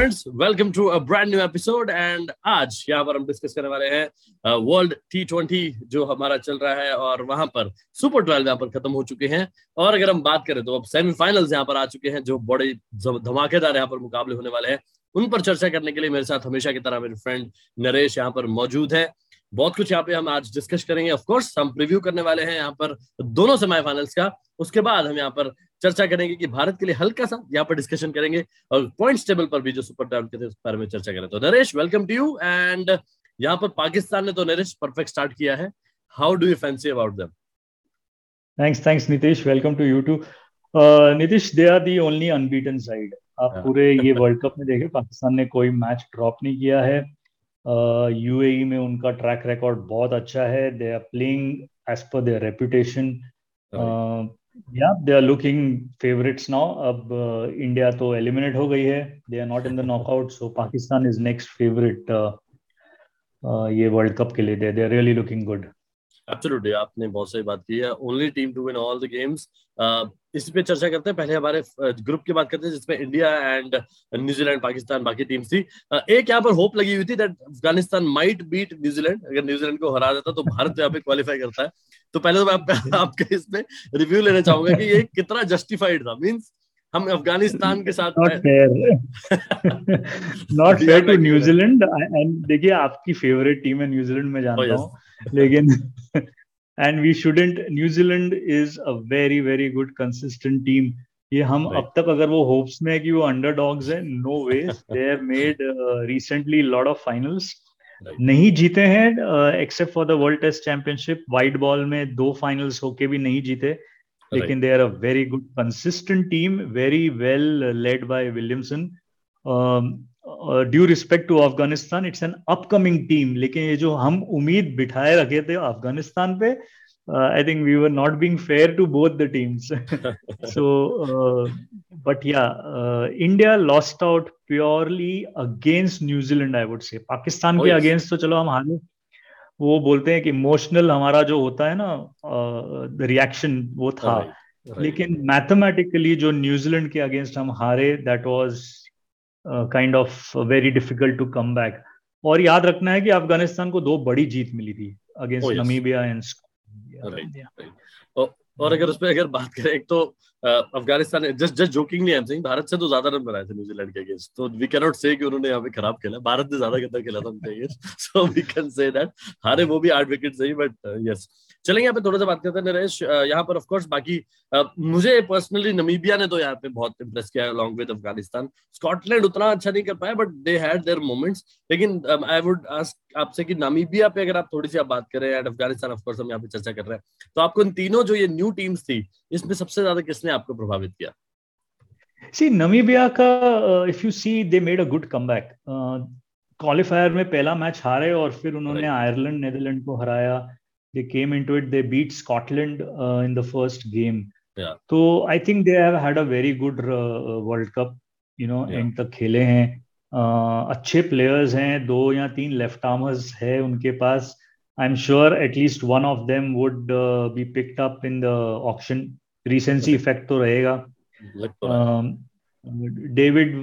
Friends welcome to a brand new episode and आज यहाँ पर हम डिस्कस करने वाले हैं वर्ल्ड टी ट्वेंटी जो हमारा चल रहा है, और वहाँ पर सुपर ट्वेल्व यहाँ पर खत्म हो चुके हैं, और अगर हम बात करें तो अब सेमीफाइनल्स यहाँ पर आ चुके हैं, जो बड़े धमाकेदार यहाँ पर मुकाबले होने वाले हैं। उन पर चर्चा करने के लिए मेरे साथ हमेशा की तरह मेरे फ्रेंड नरेश यहाँ पर मौजूद है। बहुत कुछ यहाँ पे हम आज डिस्कस करेंगे। ऑफ़ कोर्स हम प्रीव्यू करने वाले हैं यहाँ पर दोनों सेमीफाइनल्स का। उसके बाद हम यहाँ पर चर्चा करेंगे कि भारत के लिए हल्का सा यहाँ पर डिस्कशन करेंगे और पॉइंट्स टेबल पर भी जो सुपर टाइम के थे उस बारे में चर्चा करें। तो Naresh welcome to you and यहाँ पर पाकिस्तान ने तो नरेश परफेक्ट स्टार्ट किया है। How do you fancy about them thanks thanks Nitish welcome to you too Nitish they are the only unbeaten side आप हाँ। पूरे ये वर्ल्ड कप में देखे पाकिस्तान ने कोई मैच ड्रॉप नहीं किया है। यूएई uh, में उनका ट्रैक रिकॉर्ड बहुत अच्छा है। They are playing as per their reputation या they are looking favourites now अब इंडिया uh, तो एलिमिनेट हो गई है। They are not in the knockout so Pakistan is next favourite ये वर्ल्ड कप के लिए। They are really looking good absolutely आपने बहुत सही बात की है। Only team to win all the games इस पे चर्चा करते हैं। पहले हमारे ग्रुप की बात करते हैं जिसमें इंडिया एंड न्यूजीलैंड पाकिस्तान बाकी टीम थी। एक यहाँ पर होप लगी हुई थी that Afghanistan might beat New Zealand अगर न्यूजीलैंड को हरा देता तो भारत यहाँ पे क्वालिफाई करता है। तो पहले तो मैं आप, आपके इसमें रिव्यू लेना चाहूँगा कि ये कितना जस्टिफाइड था। मीन्स हम अफ़गानिस्तान के साथ not fair not fair to New Zealand and देखिए आपकी फेवरेट टीम है न्यूजीलैंड में जानता oh, हूँ। लेकिन and we shouldn't New Zealand is a very very good consistent team ये हम right. अब तक अगर वो होप्स में है कि वो अंडरडॉग्स है no way they have made recently lot of finals नहीं जीते हैं except for the world test championship white ball में दो फाइनल्स होके भी नहीं जीते. लेकिन they are a very good consistent team very well led by Williamson due respect to Afghanistan it's an upcoming team लेकिन ये जो हम उम्मीद बिठाए रखे थे अफ़गानिस्तान पे I think we were not being fair to both the teams so but yeah India lost out purely against New Zealand I would say Pakistan oh, के अगेंस्ट तो चलो हम हारे। वो बोलते हैं कि इमोशनल हमारा जो होता है ना रिएक्शन वो था। Right, right. लेकिन मैथमेटिकली जो न्यूजीलैंड के अगेंस्ट हम हारे that was kind of very difficult to come back और याद रखना है कि अफ़गानिस्तान को दो बड़ी जीत मिली थी अगेंस्ट नमीबिया एंड और अगर उस पर अगर बात करें एक तो Afghanistan just just jokingly I am saying Bharat से तो ज़्यादा रन बनाए थे न्यूजीलैंड के अगेंस्ट तो वी कैन नॉट से कि उन्होंने यहाँ पे खराब खेला। भारत ने ज़्यादा गंदा खेला था उनके against so we can say that हारे वो भी आठ विकेट सही बट यस चलेंगे यहाँ पे थोड़ा सा बात करते हैं नरेश। यहाँ पर ऑफकोर्स बाकी मुझे पर्सनली नमीबिया ने तो यहाँ पे बहुत इंप्रेस किया अलॉन्ग विद अफ़गानिस्तान स्कॉटलैंड उतना अच्छा नहीं कर पाया but they had their moments लेकिन आई वुड आस्क आपसे कि नमीबिया पे अगर आप थोड़ी सी आप बात करें एंड अफ़गानिस्तान ऑफकोर्स हम यहाँ पे चर्चा कर रहे हैं। तो आपको इन तीनों जो ये न्यू टीम्स थी, इसमें सबसे ज़्यादा किसने आपको प्रभावित किया? सी नमीबिया का if you see they made a good comeback qualifier में पहला मैच हारे और फिर उन्होंने आयरलैंड नेदरलैंड को हराया they came into it they beat scotland uh, in the first game. Yeah. So i think they have had a very good uh, world cup you know yeah. End तक खेले हैं uh, अच्छे players हैं दो या तीन left armers है उनके पास. I am sure at least one of them would be picked up in the auction recency effect तो रहेगा। डेविड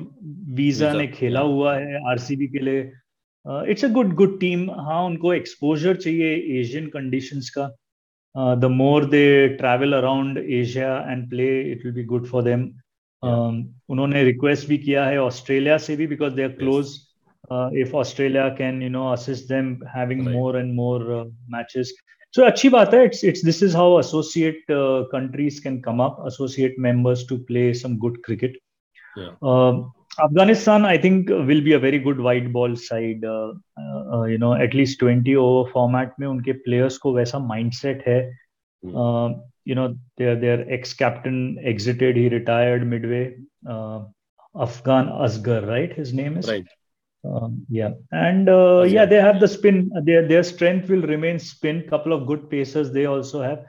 वीज़ा ने खेला हुआ है आरसीबी के लिए। It's a good good team हाँ उनको एक्सपोजर चाहिए एशियन कंडीशंस का। The more they travel around Asia and play it will be good for them उन्होंने रिक्वेस्ट भी किया है ऑस्ट्रेलिया से भी because they are close if Australia can you know assist them having more and more matches so अच्छी बात है it's it's this is how associate countries can come up associate members to play some good cricket Afghanistan I think will be a very good white ball side you know at least twenty over format में उनके players को वैसा mind set है you know there there ex captain exited he retired midway Afghan Asghar right his name is right Um, yeah, and uh, yeah, they have the spin. Their their strength will remain spin. Couple of good pacers they also have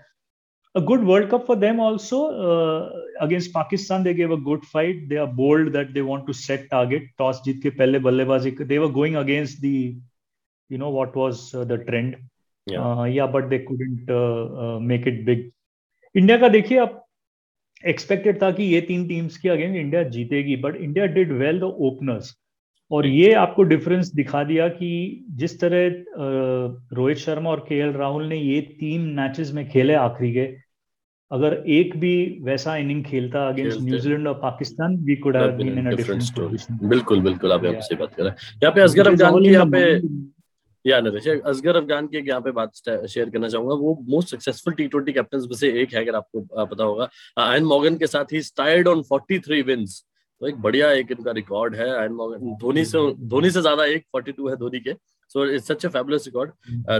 a good World Cup for them also. Uh, against Pakistan, they gave a good fight. They are bold that they want to set target. Toss jeet ke pehle ballebazi. They were going against the, you know, what was uh, the trend. Yeah. Uh, yeah, but they couldn't uh, uh, make it big. India का देखिए आप expected था कि ये तीन teams के against India जीतेगी but India did well the openers और ये आपको डिफरेंस दिखा दिया कि जिस तरह रोहित शर्मा और के राहुल ने ये तीन मैचेस में खेले आखिरी के अगर एक भी वैसा इनिंग खेलता अगेंस्ट न्यूजीलैंड और Pakistan we could have been in a different position बिल्कुल बिल्कुल आप यहाँ से बात कर रहे हैं। यहाँ पे असगर अफगान की यहाँ पे या नरेश असगर अफगान की यहाँ पे बात शेयर करना चाहूँगा। वो most successful T twenty captain में से एक है अगर आपको पता होगा। आयन मॉर्गन के साथ ही stayed on forty three wins तो एक बढ़िया एक इनका रिकॉर्ड है धोनी से धोनी से ज़्यादा एक फोर्टी टू है धोनी के। So it's such a fabulous record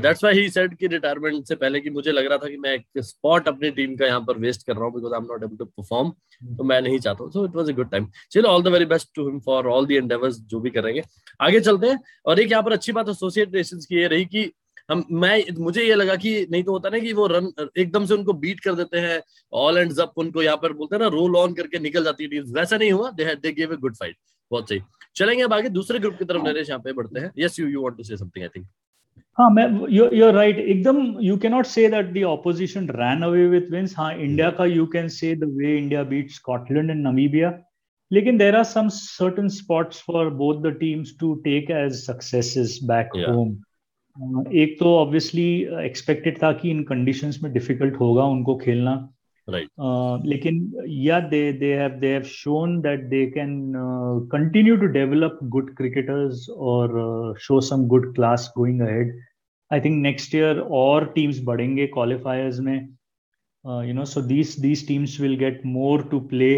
that's why he said कि रिटायरमेंट से पहले कि मुझे लग रहा था कि मैं एक स्पॉट अपनी टीम का यहाँ पर वेस्ट कर रहा हूँ because I am not able to perform तो मैं नहीं चाहता हूँ। So it was a good time चलो all the very best to him for all the endeavours जो भी करेंगे। आगे चलते हैं और एक यहाँ पर अच्छी बात एसोसिएट नेशंस की ये रही कि हम मैं मुझे ये लगा कि नहीं तो होता ना कि वो रन एकदम से उनको बीट कर देते हैं ऑल एंड जब उनको यहाँ पर बोलते हैं ना रोल ऑन करके निकल जाती है टीम वैसा नहीं हुआ they they give a good fight बहुत सही। चलेंगे अब आगे दूसरे ग्रुप की तरफ़ नरेश यहाँ पे बढ़ते हैं। Yes you you want to say something I think हाँ मैं यू यू राइट एकदम you can not say that the opposition ran away with wins हाँ इंडिया का you can say the way India beat Scotland and Namibia लेकिन there are some certain spots for both the teams to take as successes back home एक तो obviously expected था कि इन conditions में difficult होगा उनको खेलना। राइट लेकिन yeah they they have they have shown that they can continue to develop good cricketers और show some good class going ahead I think next year और टीम्स बढ़ेंगे क्वालिफायर्स में। You know so these these teams will get more to play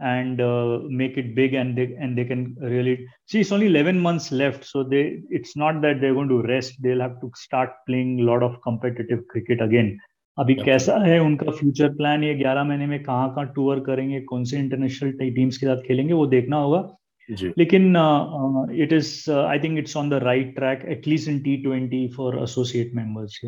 and uh, make it big and they and they can really see it's only 11 months left so they it's not that they're going to rest they'll have to start playing a lot of competitive cricket again अभी कैसा है उनका future plan ये 11 महीने में कहाँ कहाँ tour करेंगे कौन से इंटरनेशनल टीम्स के साथ खेलेंगे वो देखना होगा लेकिन it is I think it's on the right track at least in T twenty for associate members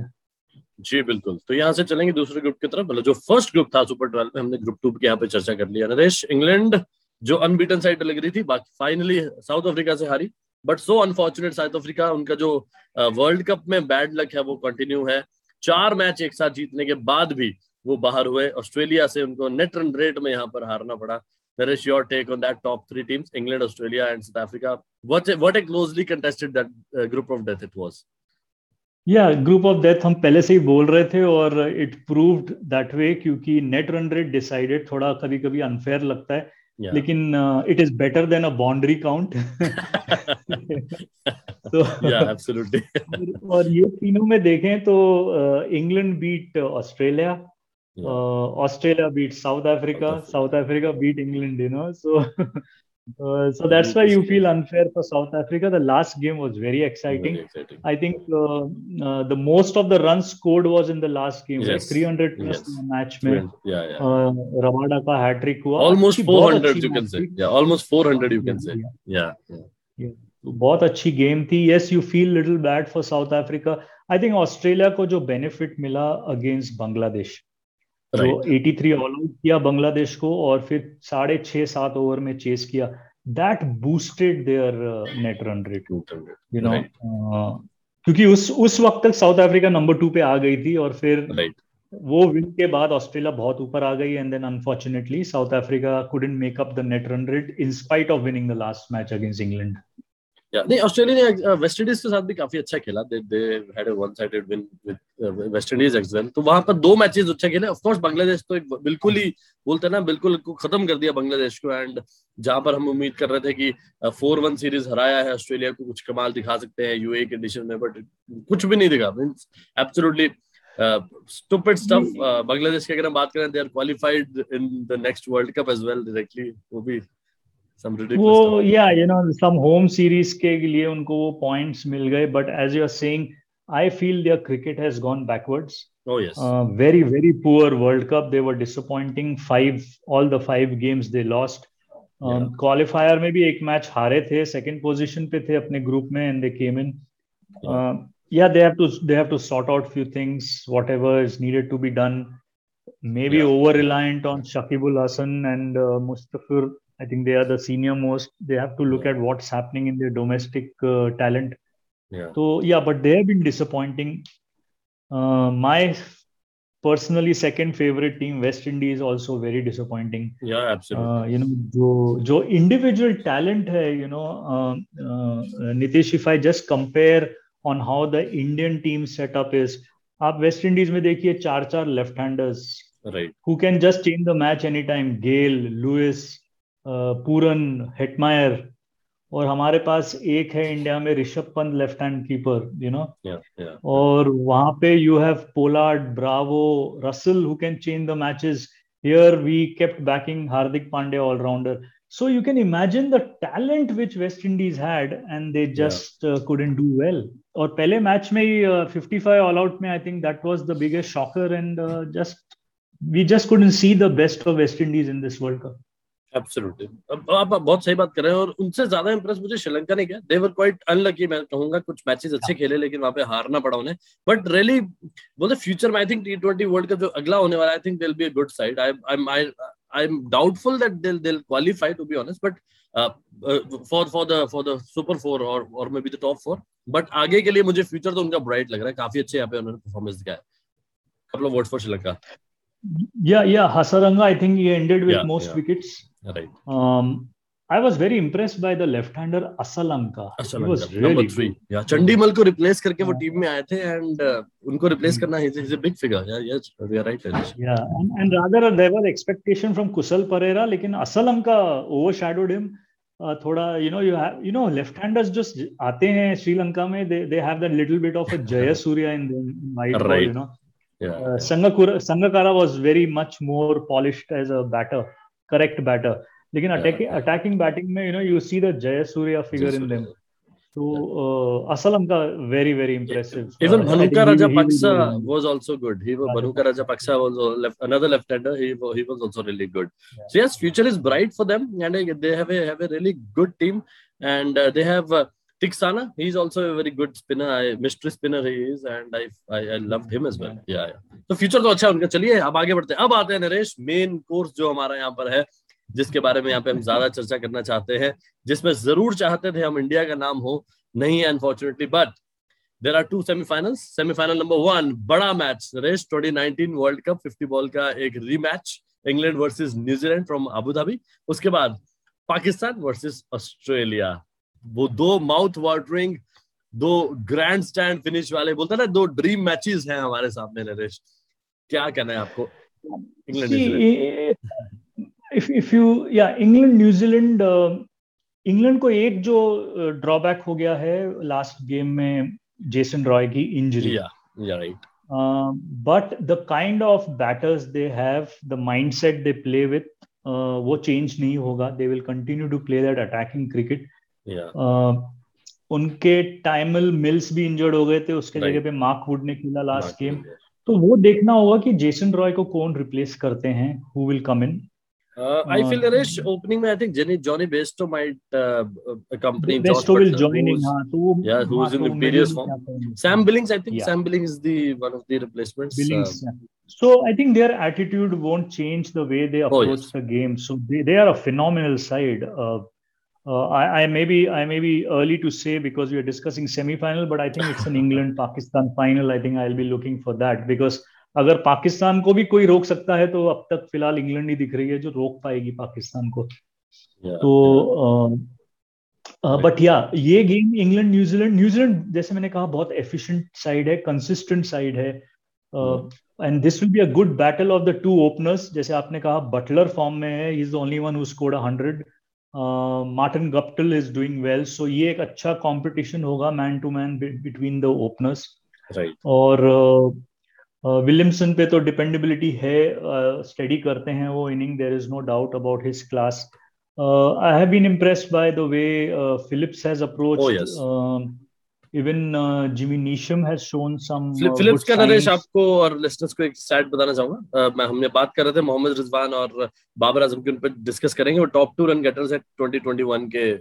जी, बिल्कुल। तो यहाँ से चलेंगे दूसरे ग्रुप की तरफ़। मतलब जो फ़र्स्ट ग्रुप था सुपर ट्वेल्व में हमने ग्रुप टू की यहाँ पे चर्चा कर लिया। नरेश इंग्लैंड जो अनबीटन साइड लग रही थी, बाकी फाइनली साउथ अफ्रीका से हारी। But so unfortunate South Africa उनका जो वर्ल्ड कप में बैड लक है, वो कंटिन्यू है। चार मैच एक साथ जीतने के बाद भी वो बाहर हुए ऑस्ट्रेलिया से उनको नेट रन रेट में यहाँ पर हारना पड़ा। Naresh your take on that top three teams England Australia and South Africa what a closely contested that group of death it was yeah group of death हम पहले से ही बोल रहे थे और इट प्रूव्ड दैट वे क्योंकि net run rate decided थोड़ा कभी कभी अनफेयर लगता है। Yeah. लेकिन it is better than a boundary count तो और ये तीनों में देखें तो England beat Australia Australia beat South Africa South Africa beat England you know so Uh, so that's why you feel unfair for South Africa. The last game was very exciting. Very exciting. I think uh, uh, the most of the runs scored was in the last game. Yes. Like 300 plus yes. match में. Yeah, yeah. Uh, Rabada का hat trick हुआ. Almost 400 you can say. Yeah, almost 400 you can say. Yeah. yeah. yeah. बहुत अच्छी game थी yes you feel little bad for South Africa I think Australia को जो benefit मिला against Bangladesh जो 83 all out किया बांग्लादेश को और फिर साढ़े छह सात ओवर में चेस किया। That boosted their net run rate you know क्योंकि उस उस वक्त तक साउथ अफ्रीका नंबर टू पे आ गई थी और फिर right. वो विन के बाद ऑस्ट्रेलिया बहुत ऊपर आ गई and then unfortunately South Africa couldn't make up the net run rate in spite of winning the last match against England नहीं ऑस्ट्रेलिया ने वेस्ट इंडीज के साथ भी काफ़ी अच्छा खेला। They they had a one sided win with West Indies as well तो वहाँ पर दो मैचेस अच्छे खेले। ऑफ़ कोर्स बांग्लादेश तो एक बिल्कुल ही बोलते हैं ना बिल्कुल खत्म कर दिया बांग्लादेश को। एंड जहाँ पर हम उम्मीद कर रहे थे कि फोर वन सीरीज़ हराया है ऑस्ट्रेलिया को कुछ कमाल दिखा सकते हैं यूए के एडिशन में बट कुछ भी नहीं दिखा। Means absolutely stupid stuff Bangladesh की अगर हम बात करें they are qualified in the next world cup as well directly वो भी वो yeah you know some home series के लिए उनको वो पॉइंट्स मिल गए but as you are saying I feel their cricket has gone backwards Oh yes. Uh, very very poor World Cup. They were disappointing. Five all the five games they lost. Um, qualifier में भी एक match हारे थे second position पे थे अपने group में and they came in yeah they have to they have to sort out few things whatever is needed to be done maybe yeah. over reliant on Shakibul Hassan and uh, Mustafir I think they are the senior most. They have to look at what's happening in their domestic uh, talent. Yeah. So yeah, but they have been disappointing. Uh, my personally second favorite team west indies also very disappointing yeah absolutely uh, you know jo jo individual talent hai you know uh, uh, nitish if i just compare on how the indian team setup is आप West Indies में देखिए चार चार left handers right who can just change the match any time Gayle Lewis Pooran Hetmyer और हमारे पास एक है इंडिया में Rishabh Pant left hand keeper you know और वहाँ पे you have Pollard Bravo Russell who can change the matches here we kept backing Hardik Pandya allrounder so you can imagine the talent which West Indies had and they just yeah. uh, couldn't do well. और पहले match में ही uh, 55 all out में I think that was the biggest shocker and just we just couldn't see the best of West Indies in this world cup absolutely अब आप बहुत सही बात कर रहे हैं और उनसे ज़्यादा इंप्रेस मुझे श्रीलंका ने किया दे वर क्वाइट अनलकी मैं कहूँगा कुछ मैचेस अच्छे खेले लेकिन वहाँ पे हारना पड़ा उन्हें बट रियली बोलते फ्यूचर में I think T twenty world cup जो अगला होने वाला I think they'll be a good side I I I'm doubtful that they'll they'll qualify to be honest, but uh, uh, for for the for the super four or or maybe the top four. But आगे के लिए मुझे future तो उनका bright लग रहा है काफ़ी अच्छे यहाँ पे उन्होंने परफॉर्मेंस दिखाया of words for Sri Lanka. Yeah, yeah. Hasaranga, I think he ended with yeah, most yeah. wickets. Right. Um, I was very impressed by the left-hander Asalanka. Asalanka, was really number three. Good. Yeah, Chandimal को replace करके वो team में आए थे and uh, उनको replace करना he's, he's a big figure. Yeah, yes, you are right. Harish. Yeah, and, and rather there were expectation from Kusal Pereira, लेकिन Asalanka overshadowed him. Uh, थोड़ा you know you have you know left handers just आते हैं श्रीलंका में they they have that little bit of a Jaya Surya in them white right. ball you know Yeah. Uh, Sangakura, Sangakkara was very correct batter. लेकिन attacking batting में you know you see the Jayasuriya figure in them तो असलम का very very impressive even Bhanuka Rajapaksa was also good he was Bhanuka Rajapaksa was another left hander he he was also really good so yes future is bright for them and they have a have a really good team and they have Tiksana, he's also a very good spinner. I, mystery spinner he is, and I, I I loved him as well. Yeah, yeah. तो future तो अच्छा उनका चलिए अब आगे बढ़ते हैं अब आते हैं नरेश मेन कोर्स जो हमारा यहाँ पर है जिसके बारे में यहाँ पे हम ज़्यादा चर्चा करना चाहते हैं जिसमें ज़रूर चाहते थे हम इंडिया का नाम हो नहीं unfortunately but there are two semifinals semifinal number one बड़ा match Naresh 2019 world cup 50 ball का एक rematch England versus New Zealand from Abu Dhabi उसके बाद पाकिस्तान वर्सेस ऑस्ट्रेलिया वो दो माउथ वाटरिंग दो ग्रैंड स्टैंड फिनिश वाले बोलते ना दो ड्रीम मैचेस हैं हमारे सामने नरेश। क्या कहना है आपको? इंग्लैंड इफ़ इफ़ यू या इंग्लैंड न्यूजीलैंड इंग्लैंड को एक जो ड्रॉबैक uh, हो गया है लास्ट गेम में जेसन रॉय की injury right but the kind of batters they have the mindset they play with वो चेंज नहीं होगा। They will continue to play that attacking cricket उनके टाइमल मिल्स भी इंजर्ड हो गए थे उसके जगह पे मार्क वुड ने खेला लास्ट गेम तो वो देखना होगा कि जेसन रॉय को कौन रिप्लेस करते हैं who will come in Uh, I feel Naresh opening में I think Johnny Johnny Besto might uh, accompany Besto will join in हाँ तो वो yeah who's in imperious form Sam Billings I think yeah. Sam Billings is the one of the replacements Billings uh, so I think their attitude won't change the way they approach oh, yes. the game so they, they are a phenomenal side uh, Uh, I, I may be I may be early to say because we are discussing semi-final, but I think it's an England Pakistan final. I think I'll be looking for that because अगर पाकिस्तान को भी कोई रोक सकता है तो अब तक फ़िलहाल इंग्लैंड ही दिख रही है जो रोक पाएगी पाकिस्तान को। Yeah, तो बट या ये गेम इंग्लैंड न्यूजीलैंड न्यूजीलैंड जैसे मैंने कहा बहुत एफिशिएंट साइड है कंसिस्टेंट साइड है। And this will be a good battle of the two openers जैसे आपने कहा बटलर फॉर्म में है is only one who scored hundred Martin Guptill is doing well so ये एक अच्छा कंपटीशन होगा man to man between the openers और विलियमसन uh, पे तो डिपेंडेबिलिटी है स्टडी uh, करते हैं वो inning there is no doubt about his class I have been impress by the way Phillips has approach even Jimmy Neesham has shown some Phillips का नरेश आपको और लिसनर्स को एक सैट बताना चाहूँगा? Uh, मैं हमने बात कर रहे थे मोहम्मद रिजवान और बाबर आज़म के उन पर डिस्कस करेंगे। वो टॉप टू रन गेटर्स है 2021 के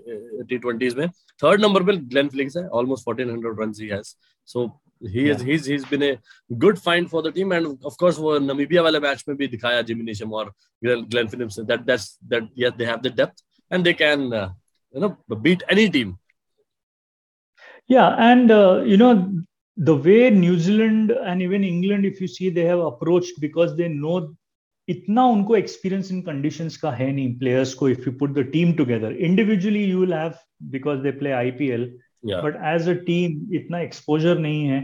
टी ट्वेंटीज में। थर्ड नंबर पे ग्लेन फिलिक्स है almost 1400 runs he has so he is he's he's been a good find for the team and of course वो नमीबिया वाले match में भी दिखाया जिमी नेशम और Glenn Phillips that that's that yes they have the depth and they can uh, you know beat any team. Yeah, and uh, you know the way New Zealand and even England, if you see, they have approached because they know इतना उनको experience in conditions का है नहीं players को if you put the team together individually you will have because they play IPL but as a team इतना exposure नहीं है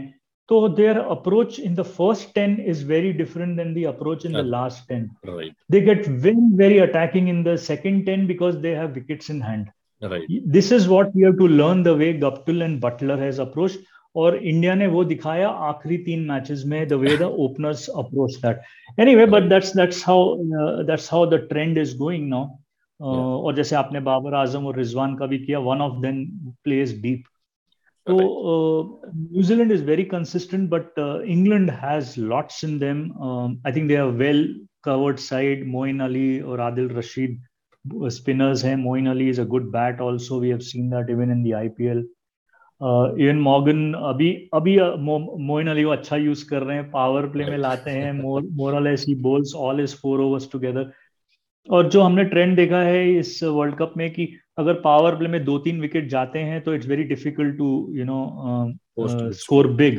तो their approach in the first ten is very different than the approach in the last ten they get very very attacking in the second ten because they have wickets in hand this is what we have to learn the way Guptill and Buttler has approach और India ने वो दिखाया आखिरी तीन matches में the way the openers approach that anyway but that's that's how that's how the trend is going now और जैसे आपने बाबर आज़म और रिजवान का भी किया one of them plays deep तो New Zealand is very consistent but England has lots in them I think they are well covered side Moeen Ali और Adil Rashid spinners हैं Moeen Ali is a good bat also we have seen that even in the IPL even Morgan अभी अभी मोइन अली को अच्छा use कर रहे हैं power play में लाते हैं more more or less he bowls all his four overs together और जो हमने ट्रेंड देखा है इस वर्ल्ड कप में कि अगर पावर प्ले में दो तीन विकेट जाते हैं तो it's very difficult to you know score big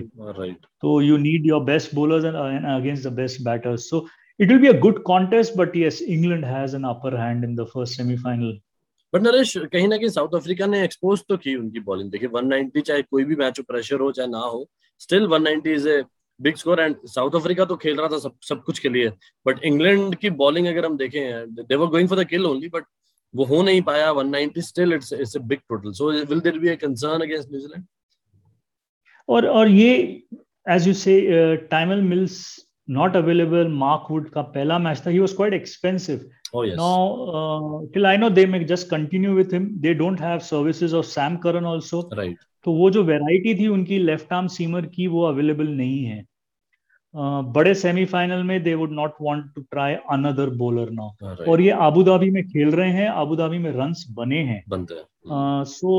तो you need your best bowlers and against the best batters so it will be a good contest but yes England has an upper hand in the first semifinal but Naresh कहीं ना कहीं south Africa ने expose तो की उनकी bowling देखिए 190 चाहे कोई भी मैच हो प्रेशर हो चाहे ना हो still 190 is a big score and South Africa तो खेल रहा था सब सब कुछ के लिए। बट इंग्लैंड की बॉलिंग अगर हम देखें they were going for the kill only but वो हो नहीं पाया 190 still it's it's a big total so will there be a concern against New Zealand और और ये as you say Tymal Mills not available Mark Wood का पहला match था he was quite expensive Oh yes. Now, uh, till I know, they may just continue with him. They don't have services of Sam Curran also. Right. तो वो जो variety थी उनकी left arm seamer की वो available नहीं है uh, बड़े सेमीफाइनल में they would not want to try another bowler now और ये अबू धाबी में खेल रहे हैं अबू धाबी में रन्स बने हैं हैं so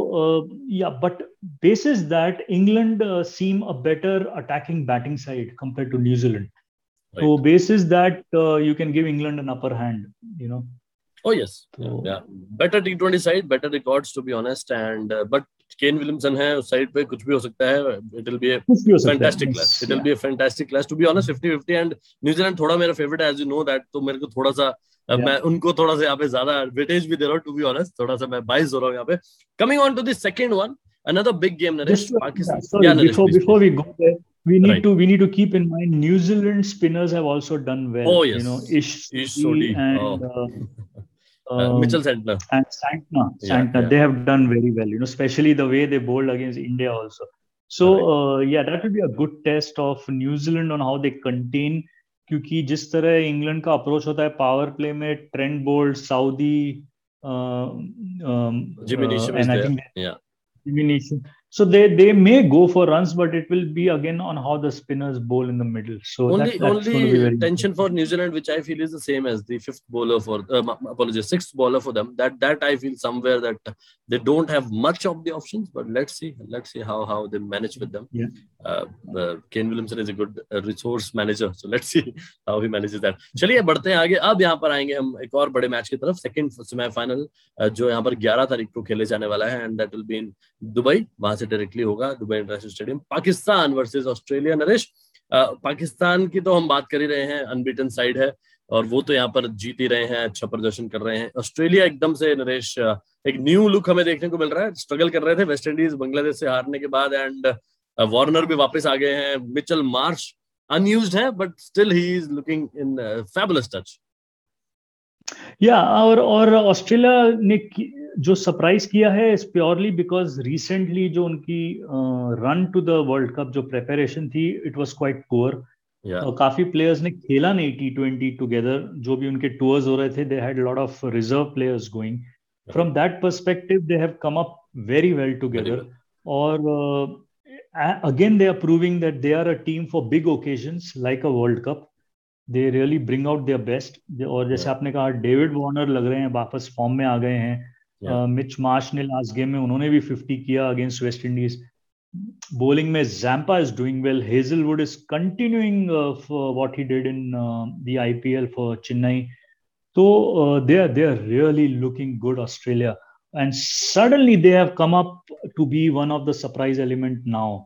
yeah but basis that England seem a better attacking batting side compare to New Zealand Right. So basis that uh, you can give England an upper hand, you know. Oh yes, so, yeah. Better T20 side, better records to be honest, and uh, but Kane Williamson है उस side पे कुछ भी हो सकता है it will be a fantastic class it will be a fantastic class to be honest 50 50 and New Zealand थोड़ा मेरा फेवरेट है एज यू नो दैट तो मेरे को थोड़ा सा yeah. मैं उनको थोड़ा सा यहाँ पे ज़्यादा वेटेज भी दे रहा हूँ टू बी ऑनेस्ट थोड़ा सा मैं बाइस हो रहा हूँ यहाँ पे coming on to the second one another big game Naresh Pakistan yeah, sorry, yeah, Naresh, before please, before we go there we need right. to we need to keep in mind New Zealand spinners have also done well. Oh yes, you know Ish, Ish Sodhi and oh. uh, uh, Mitchell Santner and Santner. Santner yeah, yeah. they have done very well. You know, especially the way they bowled against India also. So right. uh, yeah, that will be a good test of New Zealand on how they contain. क्योंकि जिस तरह England का approach होता है power play में Trent Boult Southee and I think Jamieson So they they may go for runs, but it will be again on how the spinners bowl in the middle. So only that, only tension for New Zealand, which I feel is the same as the fifth bowler for uh, apologies sixth bowler for them. That that I feel somewhere that they don't have much of the options. But let's see let's see how how they manage with them. Yeah. Uh, uh, Ken Williamson is a good uh, resource manager, so let's see how he manages that. चलिए बढ़ते हैं आगे अब यहाँ पर आएंगे हम एक और बड़े मैच की तरफ सेकंड सेमीफाइनल जो यहाँ पर 11 तारीख को खेले जाने वाला है and that will be in Dubai वहां से डायरेक्टली होगा, Dubai international stadium Pakistan versus Australia Naresh. Pakistan की तो हम बात कर ही रहे हैं अनबीटन साइड है, और वो तो यहाँ पर जीत ही रहे हैं अच्छा प्रदर्शन कर रहे हैं। ऑस्ट्रेलिया एकदम से, नरेश एक न्यू लुक हमें देखने को मिल रहा है। स्ट्रगल कर रहे थे वेस्ट इंडीज बांग्लादेश से हारने के बाद एंड वार्नर भी वापस आ गए हैं। मिचल मार्च अनयूज है but still he is looking in fabulous touch yeah और और ऑस्ट्रेलिया ने जो सरप्राइज़ किया है इज़ प्योरली बिकॉज़ रिसेंटली जो उनकी run to the world cup जो प्रिपरेशन थी इट वाज क्वाइट पुअर और काफ़ी प्लेयर्स ने खेला नहीं टी ट्वेंटी टुगेदर जो भी उनके टूर्स हो रहे थे they had lot of reserve players going from that perspective they have come up very well together और again they are proving that they are a team for big occasions like a world cup they really bring out their best और जैसे yeah. आपने कहा David Warner लग रहे हैं वापस form में आ गए हैं। मिच मार्च ने लास्ट गेम में उन्होंने भी फिफ्टी किया अगेंस्ट वेस्ट इंडीज बोलिंग में Zampa is doing well Hazlewood is continuing what he did in the I P L for Chennai तो they are they are really looking good Australia and suddenly they have come up to be one of the surprise element now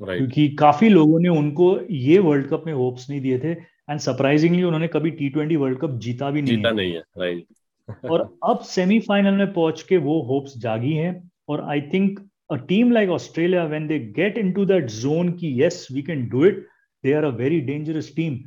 क्योंकि काफ़ी लोगों ने उनको ये world cup में hopes नहीं दिए थे। एंड सरप्राइजिंगली उन्होंने कभी टी ट्वेंटी वर्ल्ड कप जीता भी नहीं जीता है। नहीं है राइट और अब सेमीफाइनल में पहुँच के वो होप्स जागी हैं और I think a team like Australia when they get into that zone की yes we can do it they are a very dangerous team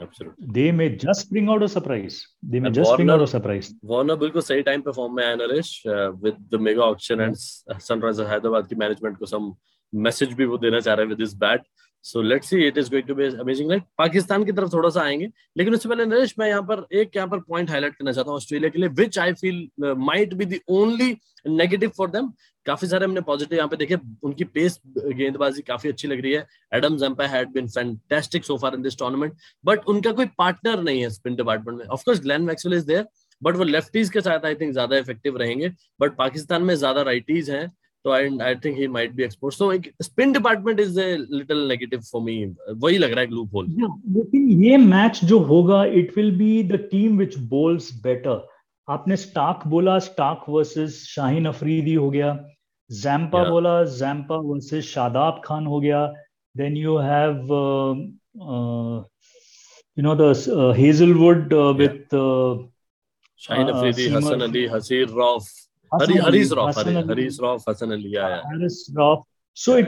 Absolutely. They may just bring out a surprise. They may and just Warner, bring out a surprise. Warner बिल्कुल सही time पे form में आया Naresh with the mega auction and Sunriser Hyderabad की management को some message भी वो देना चाह रहे हैं with this bat so let's see it is going to be amazing like Pakistan की तरफ़ थोड़ा सा आएँगे, लेकिन उससे पहले नरेश, मैं यहाँ पर एक यहाँ पर पॉइंट हाईलाइट करना चाहता हूँ ऑस्ट्रेलिया के लिए which I feel might be the only negative for them काफ़ी सारे हमने पॉजिटिव यहाँ पे देखे, उनकी पेस गेंदबाजी काफ़ी अच्छी लग रही है। Adam Zampa had been fantastic so far in this tournament but उनका कोई पार्टनर नहीं है स्पिन डिपार्टमेंट में। Of course Glenn Maxwell is there but वो लेफ्टीज के साथ आई थिंक ज़्यादा इफ़ेक्टिव रहेंगे बट पाकिस्तान में ज़्यादा राइटीज हैं। तो I I think he might be exposed so एक spin department is a little negative for me वही लग रहा है लूप होल लेकिन ये मैच जो होगा it will be the team which bowls better आपने स्टार्क बोला स्टार्क वर्सेस शाहीन अफरीदी हो गया. Zampa yeah. बोला जैम्पा वर्सेस शादाब खान हो गया. Then you have you know the Hazlewood with Shaheen Afridi Hasan Ali हसीर Rauf so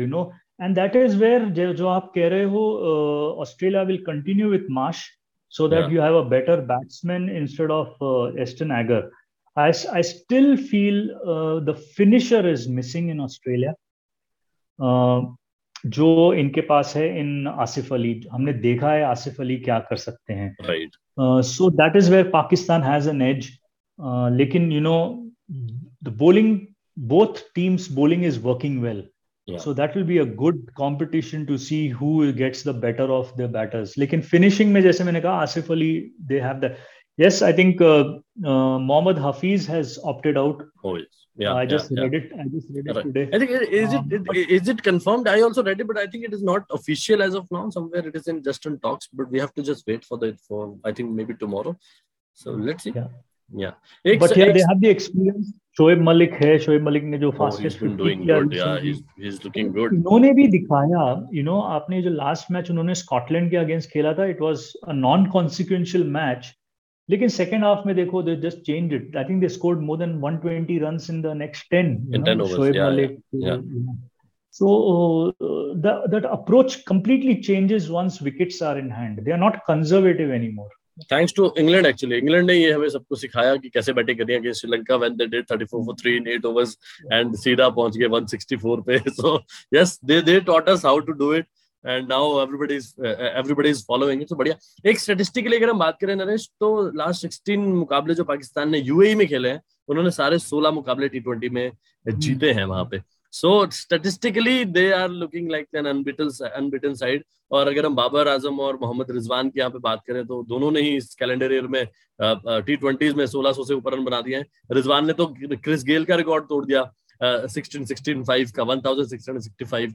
you know and जो आप कह रहे हो Australia will continue with Marsh so that you have better batsman instead of Ashton Agar I still feel the finisher is missing in Australia. जो इनके पास है इन आसिफ अली। हमने देखा है आसिफ अली क्या कर सकते हैं। So that is where Pakistan has an edge लेकिन you know the bowling both teams bowling is working well yeah. so that will be a good competition to see who gets the better of the batters लेकिन finishing में जैसे मैंने कहा Asif Ali they have the yes I think uh, uh, Mohammad Hafiz has opted out oh yes yeah I just yeah, read yeah. it I just read it right. today I think is um, it, it is it confirmed I also read it but I think it is not official as of now somewhere it is in just in talks but we have to just wait for the for I think maybe tomorrow so let's see yeah Yeah एक, but yeah, they have the experience Shoaib Malik है शोएब मलिक ने जो fastest oh, doing good yeah he's he's looking good उन्होंने भी दिखाया you know आपने जो last match उन्होंने स्कॉटलैंड के अगेंस्ट खेला था it was a non consequential match लेकिन सेकंड हाफ़ में देखो they just change it I think they scored more than 120 runs in the next 10 in 10 overs Shoaib yeah, Malik, yeah, yeah. So uh, the, that approach completely changes once wickets are in hand. They are not conservative anymore. Thanks to England actually England ने ये हमें सबको सिखाया कि कैसे batting करनी है Sri Lanka when they did 34 for 3 in 8 overs and सीधा पहुँच गए 164 पे. So yes they they taught us how to do it and now everybody is everybody is following it तो बढ़िया. एक स्टैटिस्टिकली अगर हम बात करें नरेश तो लास्ट 16 मुकाबले जो पाकिस्तान ने यूएई में खेले हैं, उन्होंने सारे 16 मुकाबले टी में जीते हैं वहाँ पे। So statistically they are looking like an unbeaten unbeaten side और अगर हम बाबर आज़म और मोहम्मद रिजवान की यहाँ पे बात करें तो दोनों ने ही इस कैलेंडर ईयर में टी ट्वेंटीज में 1600 से ऊपर रन बना दिए हैं। रिजवान ने तो क्रिस गेल का रिकॉर्ड तोड़ दिया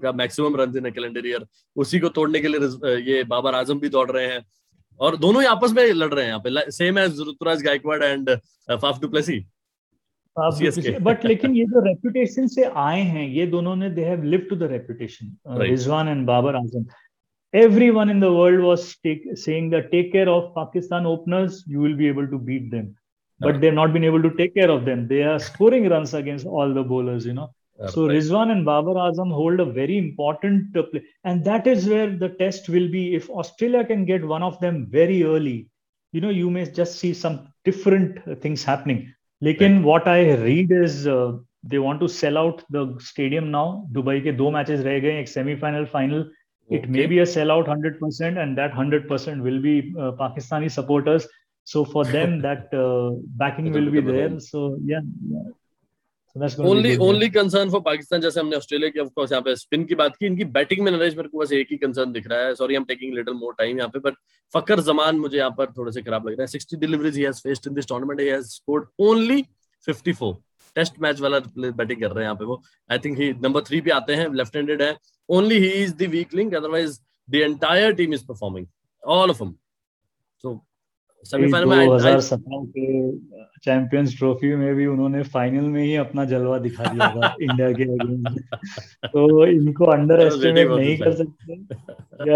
का maximum run in calendar year उसी को तोड़ने के लिए ये बाबर आज़म भी दौड़ रहे हैं। और दोनों ही आपस में लड़ रहे हैं यहाँ पे। Same as Ruturaj Gaikwad and Faf du Plessis but लेकिन ये जो रेपुटेशन से आए हैं ये दोनों ने दे है lived reputation Rizwan and Babar Azam every one in world was was take care of Pakistan openers you will be able to beat them but there not been able to take care of them they are scoring run against all the bowlers you know so Rizwan and Babar Azam hold a very important play and that is where the test will be if Australia can get one of them very early you know you may just see some different things happening लेकिन what I read is they want to sell out the stadium now Dubai के दो matches रह गए एक semifinal final it may be a sellout 100% and that 100% will be uh, pakistani supporters so for them that uh, backing will be there so yeah, yeah. Only only concern for Pakistan जैसे हमने Australia की of course यहाँ पे spin की बात की इनकी batting में नरेश मेरे को बस एक ही कंसर्न दिख रहा है। Sorry I am taking little more time यहाँ पे बट फकर जमान मुझे यहाँ पर थोड़े से खराब लग रहा है। Sixty deliveries he has faced in this tournament he has scored only 54 test match वाला बैटिंग कर रहे हैं यहाँ पे वो। I think he number three पे आते हैं लेफ़्ट हैंडेड है only he is the weak link otherwise the entire team is performing all of them so semifinal में दो हज़ार सत्रह के चैंपियंस ट्रॉफी में भी उन्होंने फाइनल में ही अपना जलवा दिखा दिया था इंडिया के अगेंस्ट तो इनको अंडर एस्टिमेट नहीं कर सकते।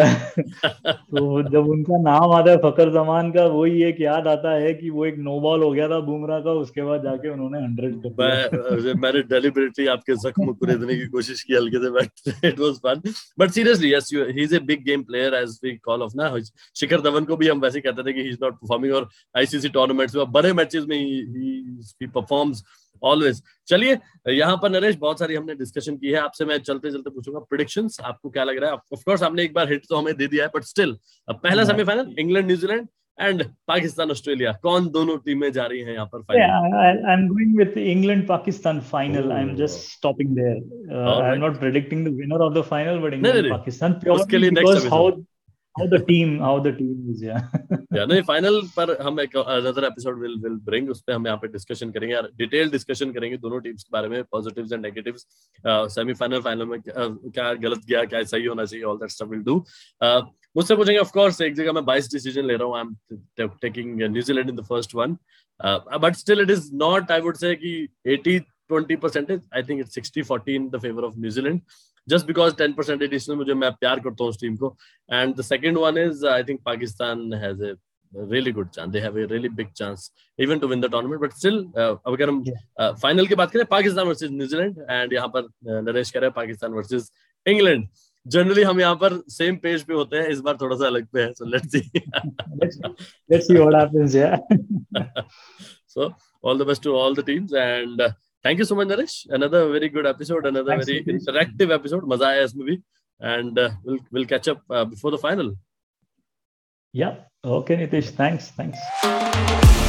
तो जब उनका नाम आता है फकर जमान का वही एक याद आता है कि वो एक नो बॉल हो गया था बुमराह का उसके बाद जाके उन्होंने हंड्रेड कर दिया। मैंने डेलिबरेटली आपके जख्म कुरेदने की कोशिश की हल्के से but it was fun but seriously yes he is a big game player as we call of ना शिखर धवन को भी हम वैसे कहते थे कि ही इज़ नॉट परफॉर्मिंग और आईसीसी टूर्नामेंट्स में बड़े मैचेस में ही परफॉर्म्स ऑलवेज चलिए यहाँ पर नरेश बहुत सारी हमने डिस्कशन की है। आपसे मैं चलते चलते पूछूँगा प्रिडिक्शंस आपको क्या लग रहा है? ऑफ़ कोर्स आपने एक बार हिट तो हमें दे दिया है बट स्टिल पहला semifinal England New Zealand and Pakistan Australia कौन दोनों टीमें जा रही हैं यहाँ पर final I am going with England Pakistan final I am just stopping there I am not predicting the winner of the final but England Pakistan उसके लिए next how how the team, how the team is, yeah. Yeah, नहीं, final पर हम एक another episode will will bring, उस पे हम यहाँ पे discussion करेंगे यार डिटेल डिस्कशन करेंगे दोनों टीम्स के बारे में positives and negatives semifinal final में क्या गलत गया क्या सही होना चाहिए all that stuff will do मुझसे पूछेंगे ऑफ़ कोर्स एक जगह मैं बाइस डिसीज़न ले रहा हूँ I am taking New Zealand in the first one but still it is not I would say कि 80 20 percentage, i think it's 60 40 in the favor of new zealand just because 10% मुझे मैं प्यार करता हूँ उस टीम को and the second one is I think Pakistan has a really good chance they have a really big chance even to win the tournament but still uh, अगर हम फाइनल uh, की बात करें पाकिस्तान वर्सेस न्यूजीलैंड एंड यहाँ पर नरेश कह रहे हैं पाकिस्तान वर्सेस इंग्लैंड जनरली हम यहाँ पर सेम पेज पे होते हैं इस बार थोड़ा सा अलग पे है so let's see let's see what happens या so all the best to all the teams and thank you so much Nareesh. another very good episode another very interactive episode. Mazaya as movie and uh, we'll we'll catch up uh, before the final. Yeah. Okay nitesh thanks. Thanks.